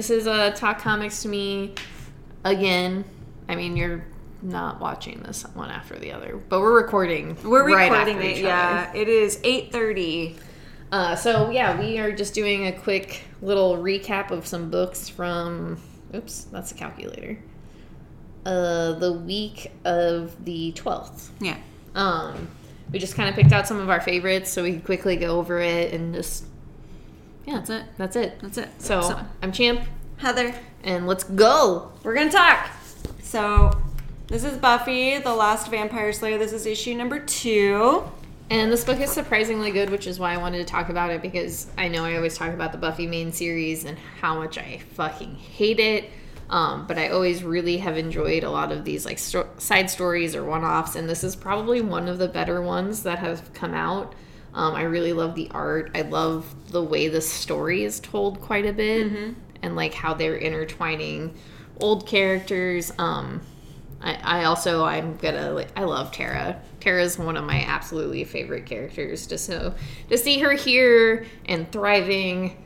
This is a Talk Comics to Me again. I mean, you're not watching this one after the other, but we're recording. We're right recording it. Yeah, other. it is 8:30. Uh, so yeah, we are just doing a quick little recap of some books from. Oops, that's a calculator. Uh, the week of the twelfth. Yeah. Um, we just kind of picked out some of our favorites, so we could quickly go over it and just. Yeah, That's it. That's it. That's it. So, So- I'm Champ, Heather, and let's go. we're gonna talk. So, this is Buffy, the Last Vampire Slayer. This is issue number two. And this book is surprisingly good, which is why I wanted to talk about it because I know I always talk about the Buffy main series and how much I fucking hate it. Um, but I always really have enjoyed a lot of these like sto- side stories or one-offs, and this is probably one of the better ones that have come out. Um, I really love the art. I love the way the story is told quite a bit, and like how they're intertwining old characters. Um, I, I also I'm gonna like I love Tara. Tara's one of my absolutely favorite characters. Just so to see her here and thriving,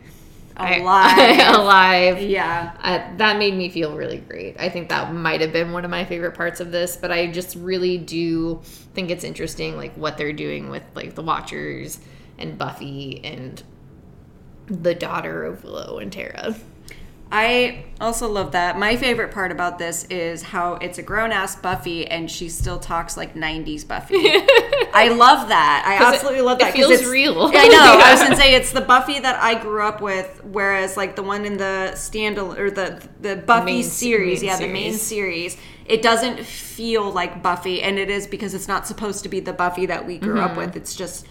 I- Alive. alive. Yeah. That made me feel really great. I think that might have been one of my favorite parts of this, but I just really do think it's interesting, like what they're doing with like the Watchers and Buffy and the daughter of Willow and Tara. I also love that. My favorite part about this is how it's a grown ass Buffy and she still talks like 90s Buffy. I love that. I 'Cause it- absolutely love that. it feels it's- real. I know. I was gonna say it's the Buffy that I grew up with, whereas like the one in the standalone or the the Buffy Main- series, main yeah, the main series. series, it doesn't feel like Buffy, and it is because it's not supposed to be the Buffy that we grew up with. It's just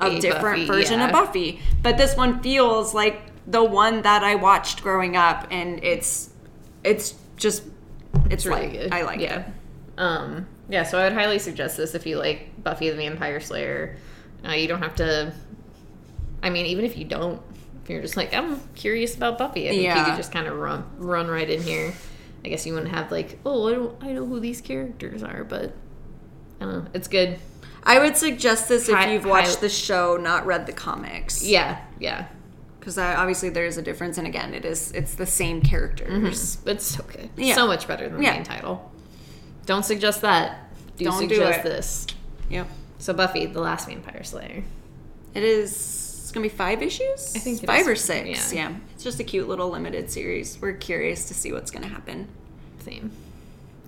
a, Mm-hmm. A different Buffy, version yeah. of Buffy. But this one feels like the one that I watched growing up, and it's it's just it's, really like good. I like yeah. it. Um, yeah, so I would highly suggest this if you like Buffy the Vampire Slayer. Uh, you don't have to. I mean, even if you don't, if you're just like I'm curious about Buffy, I think you Yeah. could just kind of run run right in here. I guess you wouldn't have like, oh, I don't, I know who these characters are, but I don't know. It's good. I would suggest this if you've watched the show, not read the comics. Yeah, yeah. Because obviously there's a difference, and again, it is it's the same characters. Mm-hmm. It's so good. Yeah. So much better than the Yeah. main title. Don't suggest that. Do Don't do suggest it. this. Yep, So Buffy, the last Vampire Slayer. it is. It's gonna be five issues. I think five is. or six. Yeah. Yeah. it's just a cute little limited series. We're curious to see what's gonna happen. Same.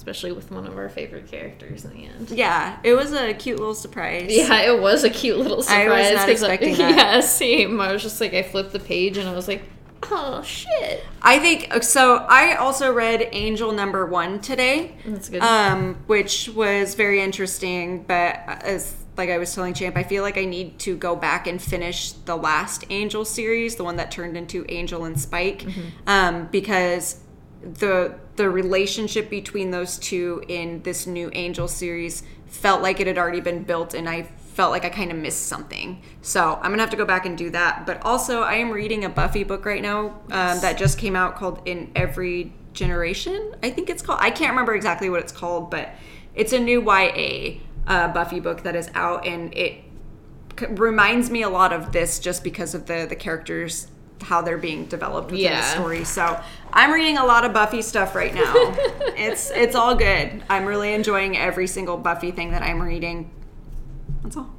Especially with one of our favorite characters in the end. Yeah, it was a cute little surprise. Yeah, it was a cute little surprise. I was not expecting that. Yeah, same. I was just like, I flipped the page and I was like, oh shit. I think so. I also read Angel Number One today. That's good. um, which was very interesting. But as like I was telling Champ, I feel like I need to go back and finish the last Angel series, the one that turned into Angel and Spike, Mm-hmm. um, because the the relationship between those two in this new Angel series felt like it had already been built, and I felt like I kind of missed something. So I'm gonna have to go back and do that. But also, I am reading a Buffy book right now um, that just came out called In Every Generation. I think it's called. I can't remember exactly what it's called, but it's a new YA uh, Buffy book that is out, and it c- reminds me a lot of this just because of the the characters how they're being developed within Yeah. the story. So I'm reading a lot of Buffy stuff right now. it's it's all good. I'm really enjoying every single Buffy thing that I'm reading. That's all.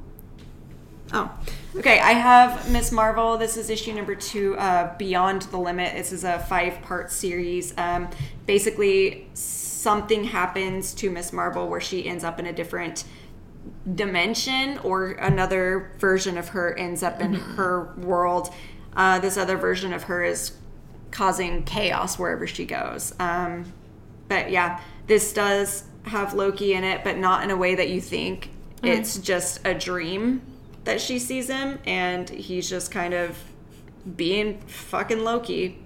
Oh, okay. I have Miss Marvel. This is issue number two, uh, Beyond the Limit. This is a five part series. Um, basically, something happens to Miss Marvel where she ends up in a different dimension, or another version of her ends up in her world. Uh, this other version of her is causing chaos wherever she goes. Um, but yeah, this does have Loki in it, but not in a way that you think. It's just a dream that she sees him, and he's just kind of being fucking Loki.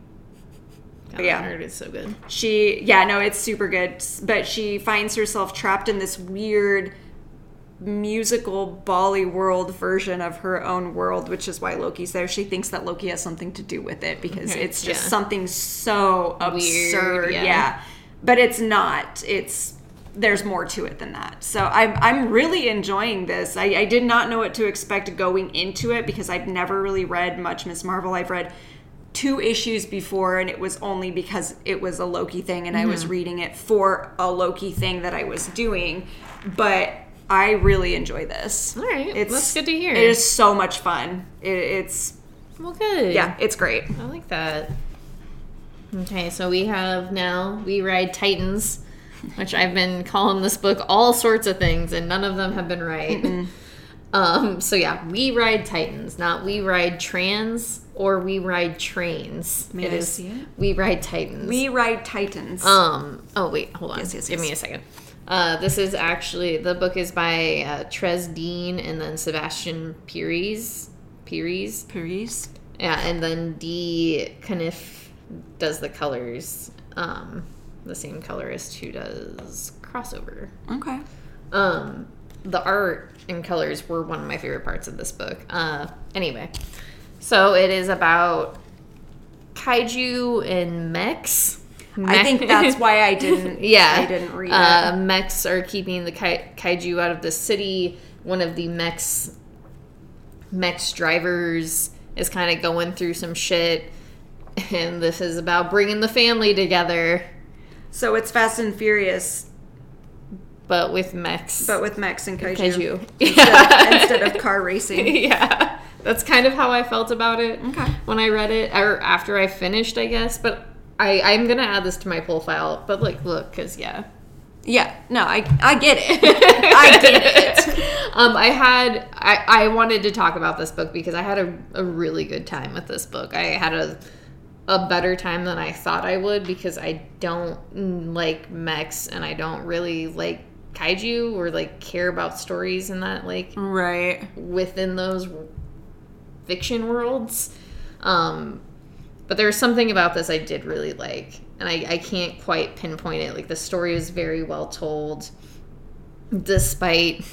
God, yeah. I heard it's so good. She, yeah, no, it's super good, but she finds herself trapped in this weird musical Bollywood version of her own world, which is why Loki's there. She thinks that Loki has something to do with it because Okay, it's just yeah. something so absurd. yeah. yeah. But it's not. It's there's more to it than that. So I'm I'm really enjoying this. I, I did not know what to expect going into it because I've never really read much Miss Marvel. I've read two issues before, and it was only because it was a Loki thing, and I was mm-hmm. reading it for a Loki thing that I was doing. But I really enjoy this. All right, that's good to hear. It is so much fun. It, it's Well, good. yeah, it's great. I like that. Okay, so we have now We Ride Titans, which I've been calling this book all sorts of things, and none of them have been right. Um, so yeah, We Ride Titans, not We Ride Trans or We Ride Trains. May It I is see it? We Ride Titans. We ride Titans. Um. Oh wait, hold on. Yes, yes, Give me a second. Uh, this is actually the book is by uh, Tres Dean and then Sebastian Piriz. Piriz. Paris. Yeah, and then Dee Cunniffe does the colors. Um, the same colorist who does crossover. Okay. Um, the art and colors were one of my favorite parts of this book. Uh, anyway, so it is about kaiju and mechs. I think that's why I didn't. yeah, I didn't read uh, it. Mechs are keeping the kai- kaiju out of the city. One of the mechs mechs drivers is kind of going through some shit, and this is about bringing the family together, So it's Fast and Furious, but with mechs. but with mechs and kaiju, kaiju. Instead, instead of car racing. yeah, that's kind of how I felt about it Okay. when I read it, or after I finished, I guess. But I, I'm gonna add this to my pull file. But like, look, cause yeah, Yeah. No, I I get it. I get it. um, I had I, I wanted to talk about this book because I had a, a really good time with this book. I had a a better time than I thought I would because I don't mm, like mechs and I don't really like kaiju or like care about stories in that like Right. within those fiction worlds. Um, but there's something about this I did really like, and I, I can't quite pinpoint it. Like the story was very well told, despite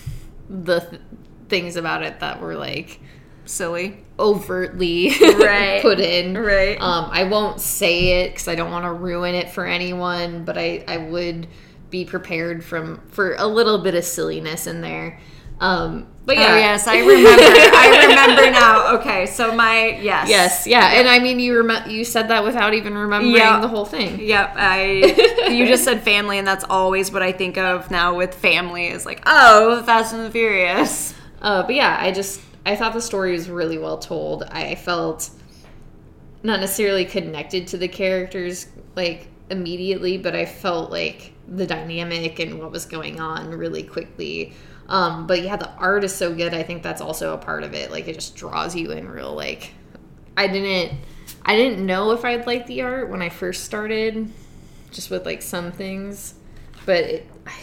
the th- things about it that were like Silly. overtly Right. put in. Right. Um, I won't say it because I don't want to ruin it for anyone, but I, I would be prepared from for a little bit of silliness in there. Um, but yeah, Oh yes, I remember. I remember now. Okay, so my yes. Yes, yeah, and I mean you rem- you said that without even remembering Yeah. the whole thing. Yep, I. you just said family, and that's always what I think of now with family. Is like, oh, Fast and the Furious. Uh, but yeah, I just I thought the story was really well told. I felt not necessarily connected to the characters like immediately, but I felt like the dynamic and what was going on really quickly. Um, but yeah, the art is so good. I think that's also a part of it. Like it just draws you in real. Like I didn't I didn't know if I'd like the art when I first started, just with like some things, but it, I,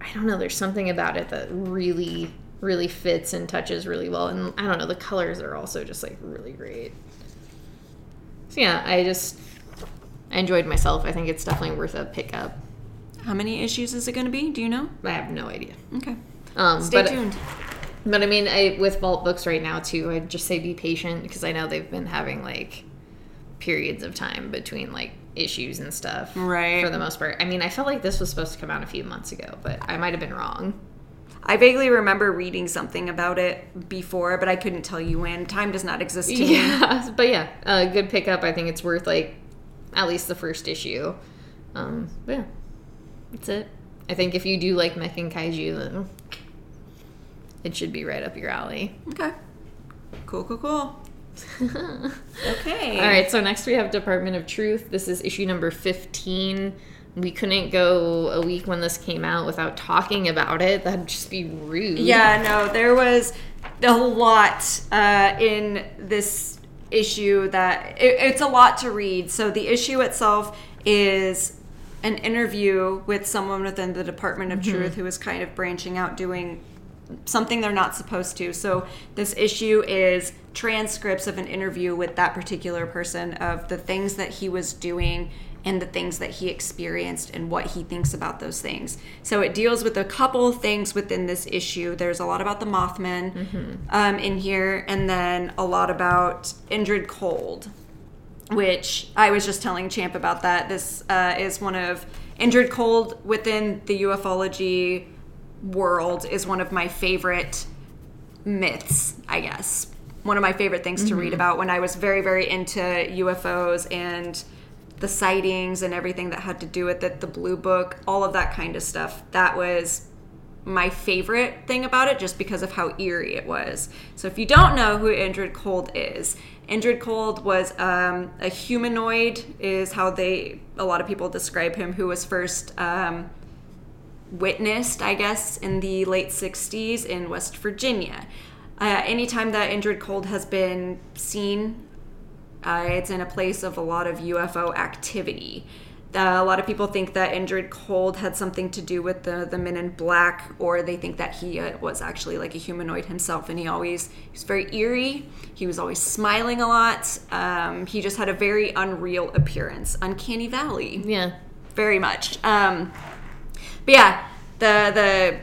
I don't know. There's something about it that really really fits and touches really well, and I don't know. The colors are also just like really great. So yeah, I just I enjoyed myself. I think it's definitely worth a pickup. How many issues is it going to be? Do you know? I have no idea. Okay, Um, stay but, tuned. But I mean, I, with Vault Books right now too, I'd just say be patient because I know they've been having like periods of time between like issues and stuff. Right. For the most part. I mean, I felt like this was supposed to come out a few months ago, but I might have been wrong. I vaguely remember reading something about it before, but I couldn't tell you when. Time does not exist to me. Yeah, but yeah, a good pickup. I think it's worth like at least the first issue. Um, but yeah, that's it. I think if you do like mech and kaiju, then it should be right up your alley. Okay. Cool, cool, cool. Okay. All right, so next we have Department of Truth. This is issue number 15. We couldn't go a week when this came out without talking about it. That'd just be rude. Yeah, no, there was a lot uh, in this issue that it, it's a lot to read. So the issue itself is an interview with someone within the Department of Truth who is kind of branching out doing something they're not supposed to. So this issue is transcripts of an interview with that particular person of the things that he was doing and the things that he experienced and what he thinks about those things. So it deals with a couple things within this issue. There's a lot about the Mothman um, in here, and then a lot about Indrid Cold, which I was just telling Champ about that. This uh, is one of Indrid Cold within the ufology world is one of my favorite myths, I guess. one of my favorite things to read about when I was very, very into UFOs and the sightings and everything that had to do with it, the blue book, all of that kind of stuff. That was my favorite thing about it just because of how eerie it was. So if you don't know who Indrid Cold is, Indrid Cold was um, a humanoid, is how they a lot of people describe him, who was first um, witnessed, I guess, in the late 60s in West Virginia. Uh, anytime that Indrid Cold has been seen, uh, it's in a place of a lot of UFO activity. Uh, a lot of people think that Indrid Cold had something to do with the, the Men in Black, or they think that he uh, was actually like a humanoid himself, and he always he was very eerie. He was always smiling a lot. Um, he just had a very unreal appearance, uncanny valley Yeah. very much. Um, but yeah, the the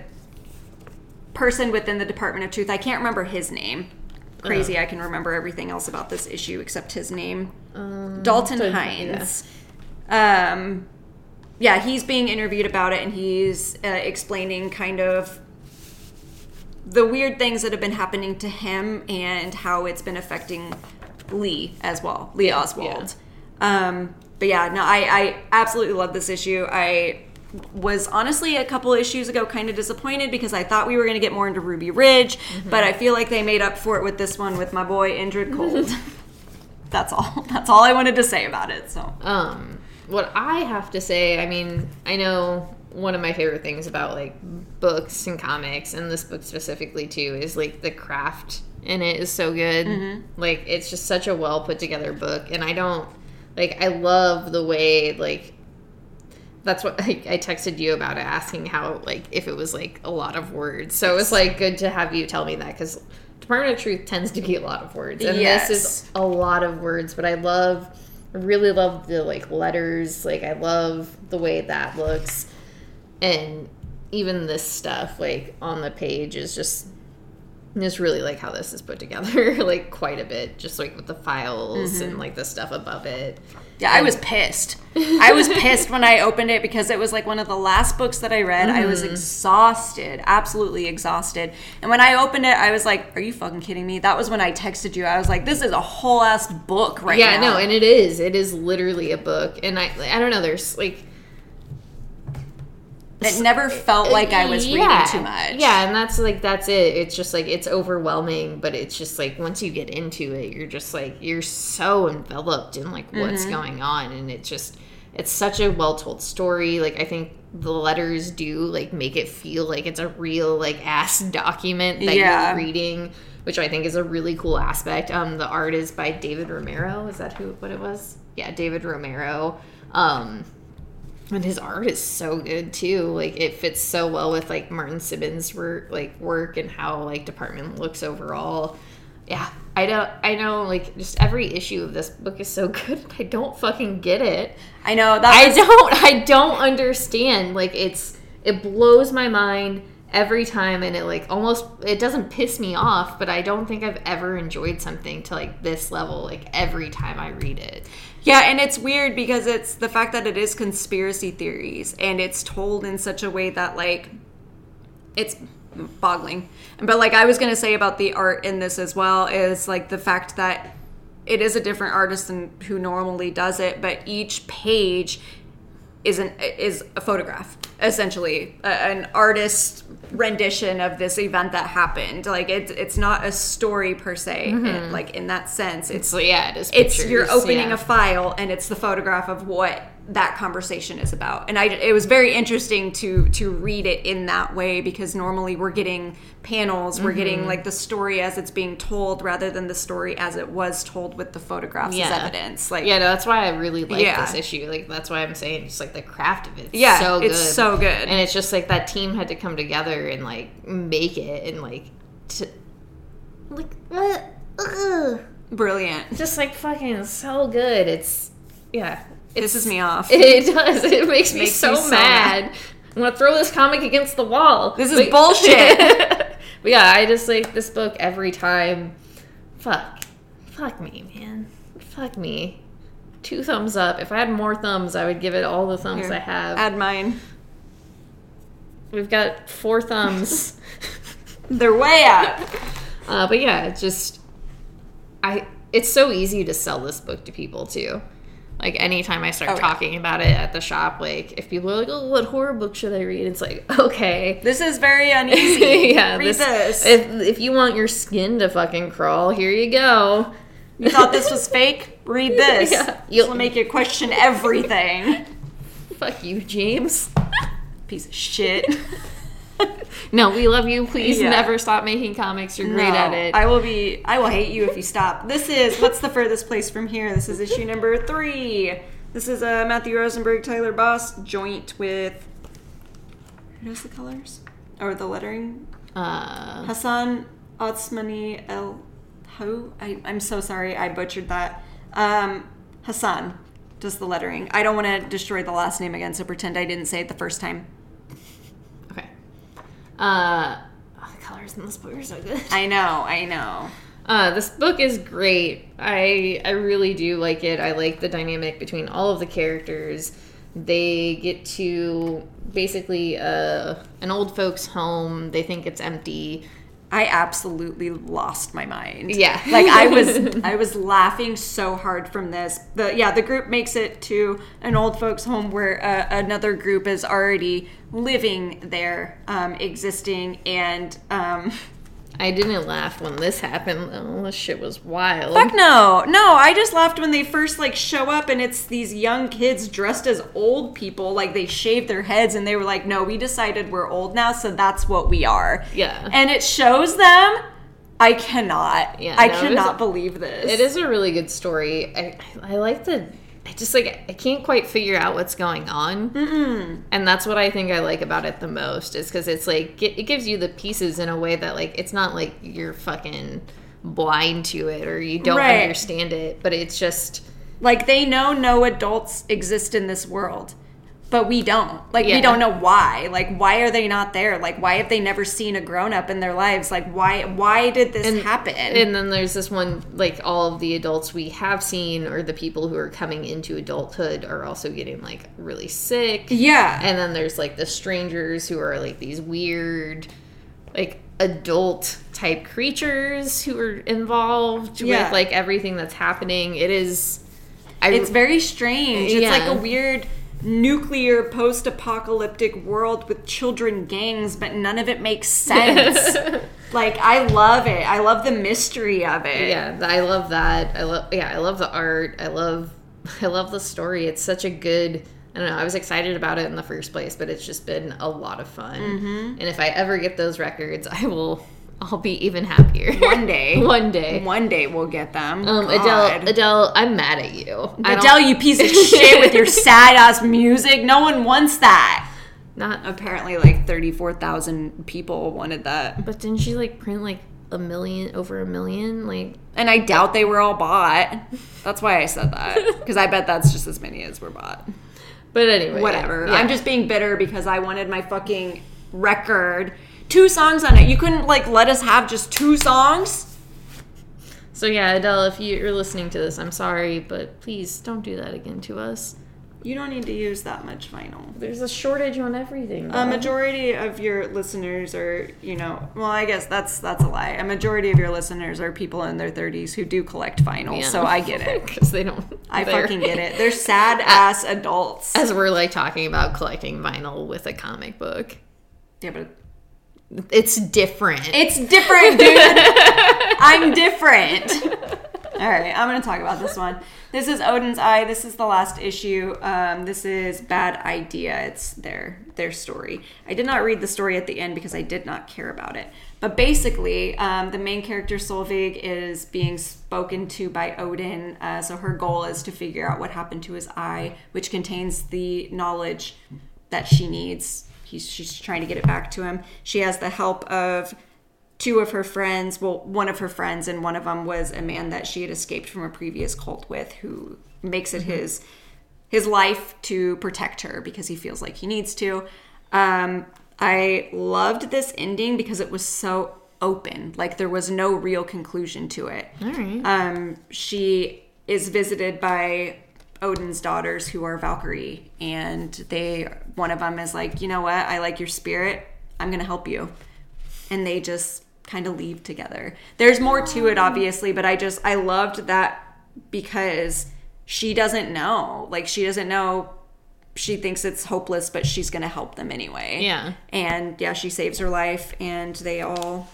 person within the Department of Truth, I can't remember his name. Crazy, I can remember everything else about this issue except his name. Dalton Dalton, Hines. Um, yeah, he's being interviewed about it, and he's uh, explaining kind of the weird things that have been happening to him and how it's been affecting Lee as well, Lee Oswald. Um, but yeah, no, I, I absolutely love this issue. I was honestly a couple issues ago kind of disappointed because I thought we were going to get more into Ruby Ridge, but I feel like they made up for it with this one with my boy Indrid Cold. That's all. That's all I wanted to say about it. So Um, what I have to say, I mean, I know one of my favorite things about like books and comics, and this book specifically too, is like the craft in it is so good. Like it's just such a well put together book, and I don't like. I love the way like. That's what I, I texted you about it, asking how like if it was like a lot of words. So it was like good to have you tell me that because Department of Truth tends to be a lot of words, and Yes. this is a lot of words. But I love really love the like letters. Like I love the way that looks, and even this stuff like on the page is just just really like how this is put together. like quite a bit, just like with the files mm-hmm. and like the stuff above it. Yeah, I was pissed. I was pissed when I opened it because it was like one of the last books that I read. I was mm-hmm. exhausted, absolutely exhausted. And when I opened it, I was like, "Are you fucking kidding me?" That was when I texted you. I was like, "This is a whole ass book right yeah, now." no, and it is. It is literally a book, and I I don't know. There's like it never felt like I was Yeah. reading too much. Yeah, and that's like that's it. It's just like it's overwhelming, but it's just like once you get into it, you're just like you're so enveloped in like what's Mm-hmm. going on, and it just it's such a well told story. Like I think the letters do like make it feel like it's a real like ass document that Yeah. you're reading, which I think is a really cool aspect. Um, the art is by David Romero. Is that who what it was? Yeah, David Romero. Um, and his art is so good too. Like it fits so well with like Martin Simmonds' work, like work and how like department looks overall. Yeah, I don't. I know like just every issue of this book is so good. I don't fucking get it. I know that. I don't. I don't understand. Like it's it blows my mind every time, and it like almost it doesn't piss me off. But I don't think I've ever enjoyed something to like this level. Like every time I read it. Yeah, and it's weird because it's the fact that it is conspiracy theories and it's told in such a way that like it's boggling. But like I was to say about the art in this as well is like the fact that it is a different artist than who normally does it, but each page is an is a photograph essentially a, an artist rendition of this event that happened like it's it's not a story per se in- mm-hmm. like in that sense it's yeah, it is. it's you're opening yeah. a file and it's the photograph of what that conversation is about and i it was very interesting to to read it in that way because normally we're getting panels we're Mm-hmm. getting like the story as it's being told rather than the story as it was told with the photographs as Yeah. evidence like Yeah, no, that's why I really like Yeah. this issue. Like that's why I'm saying just like the craft of it. Yeah, so good. it's so good. and it's just like that team had to come together and like make it and like, to, like, uh, ugh. brilliant just like fucking so good. It's yeah, it pisses me off It does. It makes me Makes so, so mad. mad. I'm gonna throw this comic against the wall. This is bullshit. but yeah, I just like this book every time. Fuck, fuck me, man. Fuck me. Two thumbs up. If I had more thumbs, I would give it all the thumbs Here, I have. add mine We've got four thumbs. they're way up Uh, but yeah, it's just I it's so easy to sell this book to people too. Like anytime I start Oh, yeah. talking about it at the shop, like if people are like, "Oh, what horror book should I read?" It's like, okay, This is very uneasy. yeah, Read this. If if you want your skin to fucking crawl, here you go. you thought this was fake? Read this. Yeah. This will make you question everything. Fuck you, James. Piece of shit. no, we love you. Please Yeah. never stop making comics. You're great No, at it. I will be. I will hate you if you stop. This is what's the furthest place from here. This is issue number three. This is uh, Matthew Rosenberg, Tyler Boss joint with. Who does the colors or the lettering? uh, Hassan Otsmani El Ho. I, I'm so sorry, I butchered that. Um, Hassan does the lettering. I don't want to destroy the last name again, so pretend I didn't say it the first time. Uh, oh, the colors in this book are so good. I know, I know. Uh, this book is great. I I really do like it. I like the dynamic between all of the characters. They get to basically uh, an old folks' home. They think it's empty. I absolutely lost my mind. Yeah. like I was I was laughing so hard from this. The yeah, the group makes it to an old folks home where uh, another group is already living there, um, existing, and um, I didn't laugh when this happened. though. this shit was wild. fuck no, no. I just laughed when they first like show up and it's these young kids dressed as old people, like they shaved their heads and they were like, no, we decided we're old now, so that's what we are. Yeah. and it shows them. I cannot. Yeah, I no, cannot is- believe this. It is a really good story. I, I like the. I just like I can't quite figure out what's going on, mm and that's what I think I like about it the most. Is because it's like it, it gives you the pieces in a way that like it's not like you're fucking blind to it or you don't Right. understand it, but it's just Like they know no adults exist in this world, but we don't. Like Yeah. we don't know why. Like why are they not there? Like why have they never seen a grown up in their lives? Like why why did this happen? And then there's this one, like all of the adults we have seen, or the people who are coming into adulthood, are also getting like really sick. yeah. And then there's like the strangers who are like these weird, like adult type creatures who are involved Yeah. with like everything that's happening. It is. I, it's very strange. It's like a weird nuclear post-apocalyptic world with children gangs, but none of it makes sense. like I love it. I love the mystery of it. yeah, I love that. I love yeah, I love the art. I love I love the story. It's such a good I don't know. I was excited about it in the first place, but it's just been a lot of fun. Mm-hmm. And if I ever get those records, I will. I'll be even happier One day. One day. One day we'll get them. Um, Adele, Adele, I'm mad at you. Adele, you piece of shit with your sad ass music. No one wants that. not. Apparently, like 34,000 people wanted that. But didn't she like print like a million, over a million? Like, And I doubt they were all bought. That's why I said that. Because I bet that's just as many as were bought. but anyway, Whatever. yeah. I'm just being bitter because I wanted my fucking record. Two songs on it. You couldn't, like, let us have just two songs? So yeah, Adele, if you're listening to this, I'm sorry, but please don't do that again to us. You don't need to use that much vinyl. There's a shortage on everything. A majority of your listeners are, you know, well, I guess that's that's a lie. A majority of your listeners are people in their 30s who do collect vinyl, Yeah. so I get it. because they don't. I they're- fucking get it. They're sad ass adults. As we're like talking about collecting vinyl with a comic book, Yeah, but it's different. it's different, dude. I'm different. All right, I'm gonna talk about this one. This is Odin's Eye. This is the last issue. Um, this is Bad Idea. It's their their story. I did not read the story at the end because I did not care about it. But basically, um, the main character Solveig is being spoken to by Odin. Uh, so her goal is to figure out what happened to his eye, which contains the knowledge that she needs. He's, she's trying to get it back to him. She has the help of two of her friends. Well one of her friends and one of them was a man that she had escaped from a previous cult with who makes it his his life to protect her because he feels like he needs to. Um i loved this ending because it was so open. Like there was no real conclusion to it. All right. um she is visited by Odin's daughters who are Valkyrie and they one of them is like, "You know what? I like your spirit. I'm going to help you." And they just kind of leave together. There's more to it obviously, but I just I loved that because she doesn't know. Like she doesn't know she thinks it's hopeless, but she's going to help them anyway. Yeah. And yeah, she saves her life and they all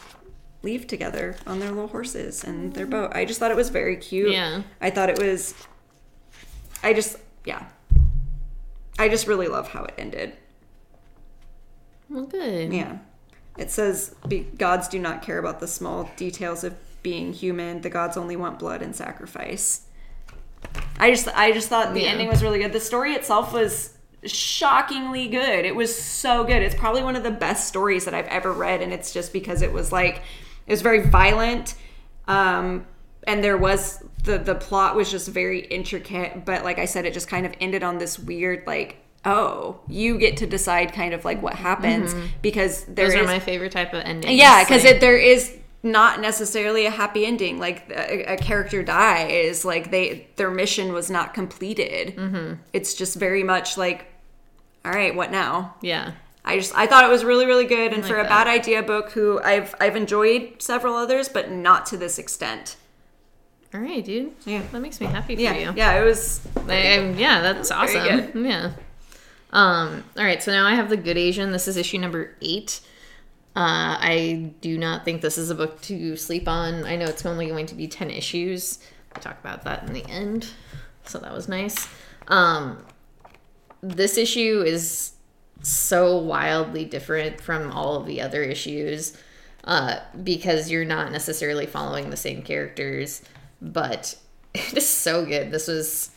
leave together on their little horses and their boat. I just thought it was very cute. Yeah. I thought it was I just yeah. I just really love how it ended. Well, good. Yeah. It says be, gods do not care about the small details of being human. The gods only want blood and sacrifice. I just I just thought the Yeah. ending was really good. The story itself was shockingly good. It was so good. It's probably one of the best stories that I've ever read and it's just because it was like it was very violent um and there was the the plot was just very intricate, but like I said it just kind of ended on this weird like oh, you get to decide kind of like what happens because there Those is are my favorite type of endings. yeah, because Like, there is not necessarily a happy ending. Like a, a character dies, like they their mission was not completed. Mm-hmm. It's just very much like, all right, what now? yeah. I just I thought it was really really good, and like for a that. bad idea book, who I've I've enjoyed several others, but not to this extent. All right, dude. Yeah. That makes me happy for Yeah, you. yeah, it was. I, I'm- yeah, that's awesome. Yeah. Um, all right, so now I have The Good Asian. This is issue number eight. Uh, I do not think this is a book to sleep on. I know it's only going to be 10 issues. We'll talk about that in the end. So that was nice. Um, this issue is so wildly different from all of the other issues uh, because you're not necessarily following the same characters, but it is so good. This was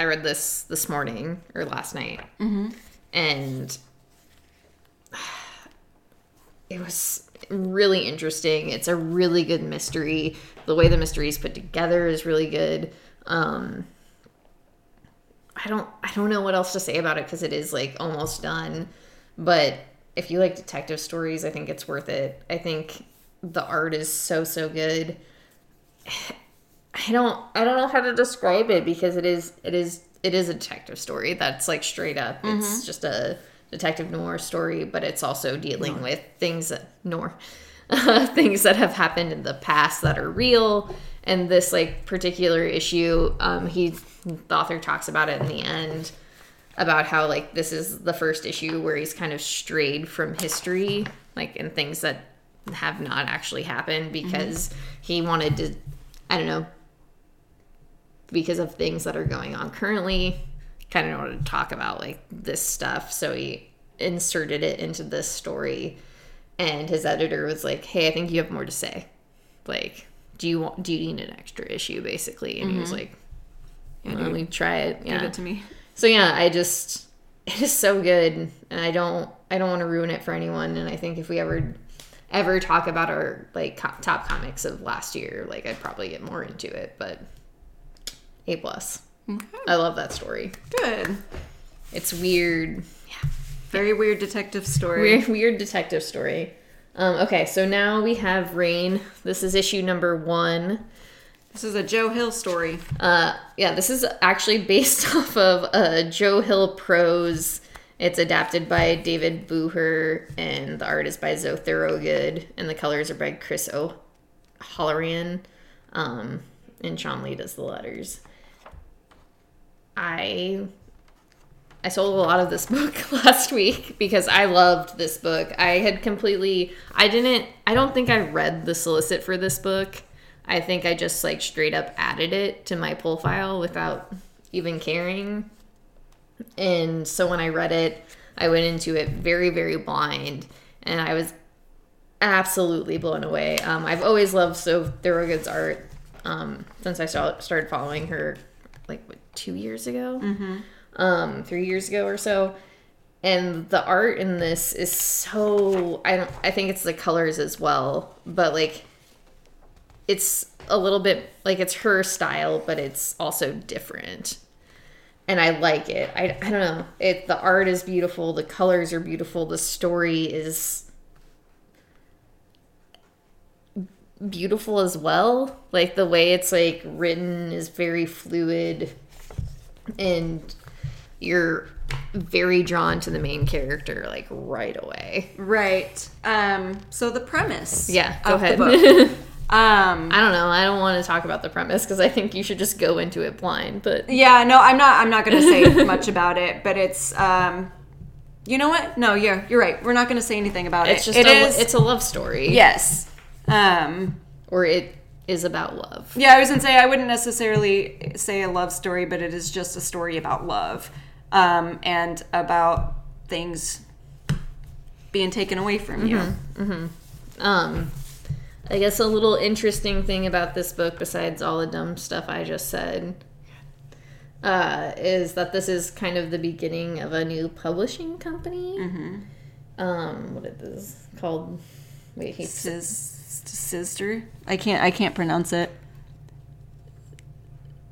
I read this this morning or last night, and it was really interesting. It's a really good mystery. The way the mystery is put together is really good. Um, I don't I don't know what else to say about it because it is like almost done. But if you like detective stories, I think it's worth it. I think the art is so so good. I don't I don't know how to describe it because it is it is it is a detective story that's like straight up. It's just a detective noir story, but it's also dealing with things that noir things that have happened in the past that are real. And this like particular issue, um, he the author talks about it in the end about how like this is the first issue where he's kind of strayed from history, like and things that have not actually happened because he wanted to I don't know because of things that are going on currently kind of wanted to talk about like this stuff. So he inserted it into this story and his editor was like hey i think you have more to say. Like do you want do you need an extra issue basically? And he was mm-hmm. like Yeah, let dude, me try it. Give yeah. it to me. so yeah i just it is so good and i don't i don't want to ruin it for anyone and i think if we ever ever talk about our like co- top comics of last year like i'd probably get more into it but a plus i love that story Good. it's weird yeah Very weird detective story. weird, weird detective story um, okay so now we have rain this is issue number one This is a Joe Hill story. Uh, yeah, this is actually based off of uh, Joe Hill prose. It's adapted by David Booher, and the art is by Zoe Thorogood, and the colors are by Chris O'Halloran. Um, and Shawn Lee does the letters. I I sold a lot of this book last week because I loved this book. I had completely I didn't I don't think I read the solicit for this book. I think I just like straight up added it to my pull file without even caring. And so when I read it, I went into it very very blind and I was absolutely blown away. Um, I've always loved Zoe Thorogood's art um, since I started following her like two years ago, um, three years ago or so. And the art in this is so I don't I think it's the colors as well, but like it's a little bit like it's her style, but it's also different. And I like it. I, I don't know. It the art is beautiful, the colors are beautiful, the story is beautiful as well. Like the way it's like written is very fluid and you're very drawn to the main character like right away. Right. Um, so the premise. Yeah, go ahead. Um, I don't know. I don't want to talk about the premise because I think you should just go into it blind. But yeah, no, I'm not. I'm not going to say much about it, but it's. Um, you know what? No, yeah, you're right. We're not going to say anything about it's it. It's just It a, is- it's a love story. yes. Um, or it is about love. yeah, I was to say I wouldn't necessarily say a love story, but it is just a story about love, um, and about things being taken away from you. Um, I guess a little interesting thing about this book, besides all the dumb stuff I just said, uh, is that this is kind of the beginning of a new publishing company. Um, what is this called? Wait, he Sis, sister. I can't. I can't pronounce it.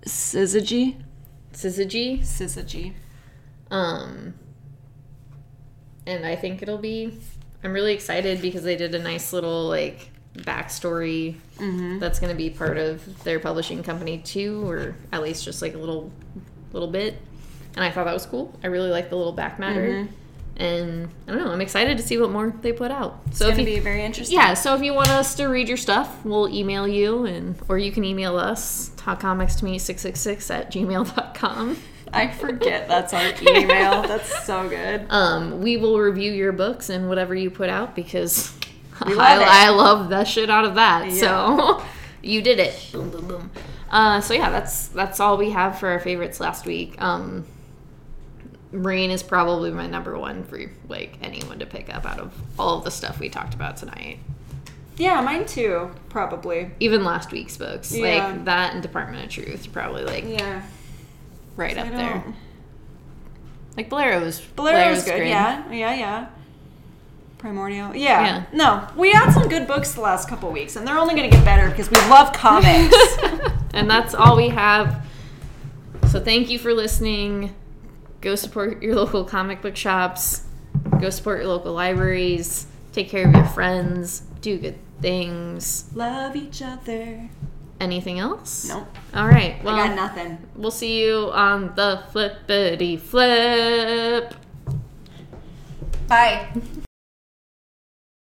Syzygy. Syzygy. Syzygy. Um, and I think it'll be. I'm really excited because they did a nice little like backstory that's going to be part of their publishing company too, or at least just like a little little bit. And I thought that was cool. I really like the little back matter. And I don't know. I'm excited to see what more they put out. So It's if gonna you, be very interesting. yeah, so if you want us to read your stuff, we'll email you, and or you can email us talkcomics to me 666 at gmail.com. I forget that's our email. That's so good. um, we will review your books and whatever you put out because I. I love the shit out of that. Yeah. So you did it. Boom, boom, boom. Uh, so yeah, that's that's all we have for our favorites last week. Um, Rain is probably my number one for like anyone to pick up out of all of the stuff we talked about tonight. Yeah, mine too. Probably. Even last week's books, Yeah. like that and Department of Truth, probably like Yeah. right up there. Like Bolero's was good. great. Yeah. Yeah. Yeah. Primordial. Yeah. Yeah. No, we had some good books the last couple weeks, and they're only going to get better because we love comics. and that's all we have. So thank you for listening. Go support your local comic book shops. Go support your local libraries. Take care of your friends. Do good things. love each other. Anything else? Nope. All right. Well, I got nothing. we'll see you on the flippity flip. Bye.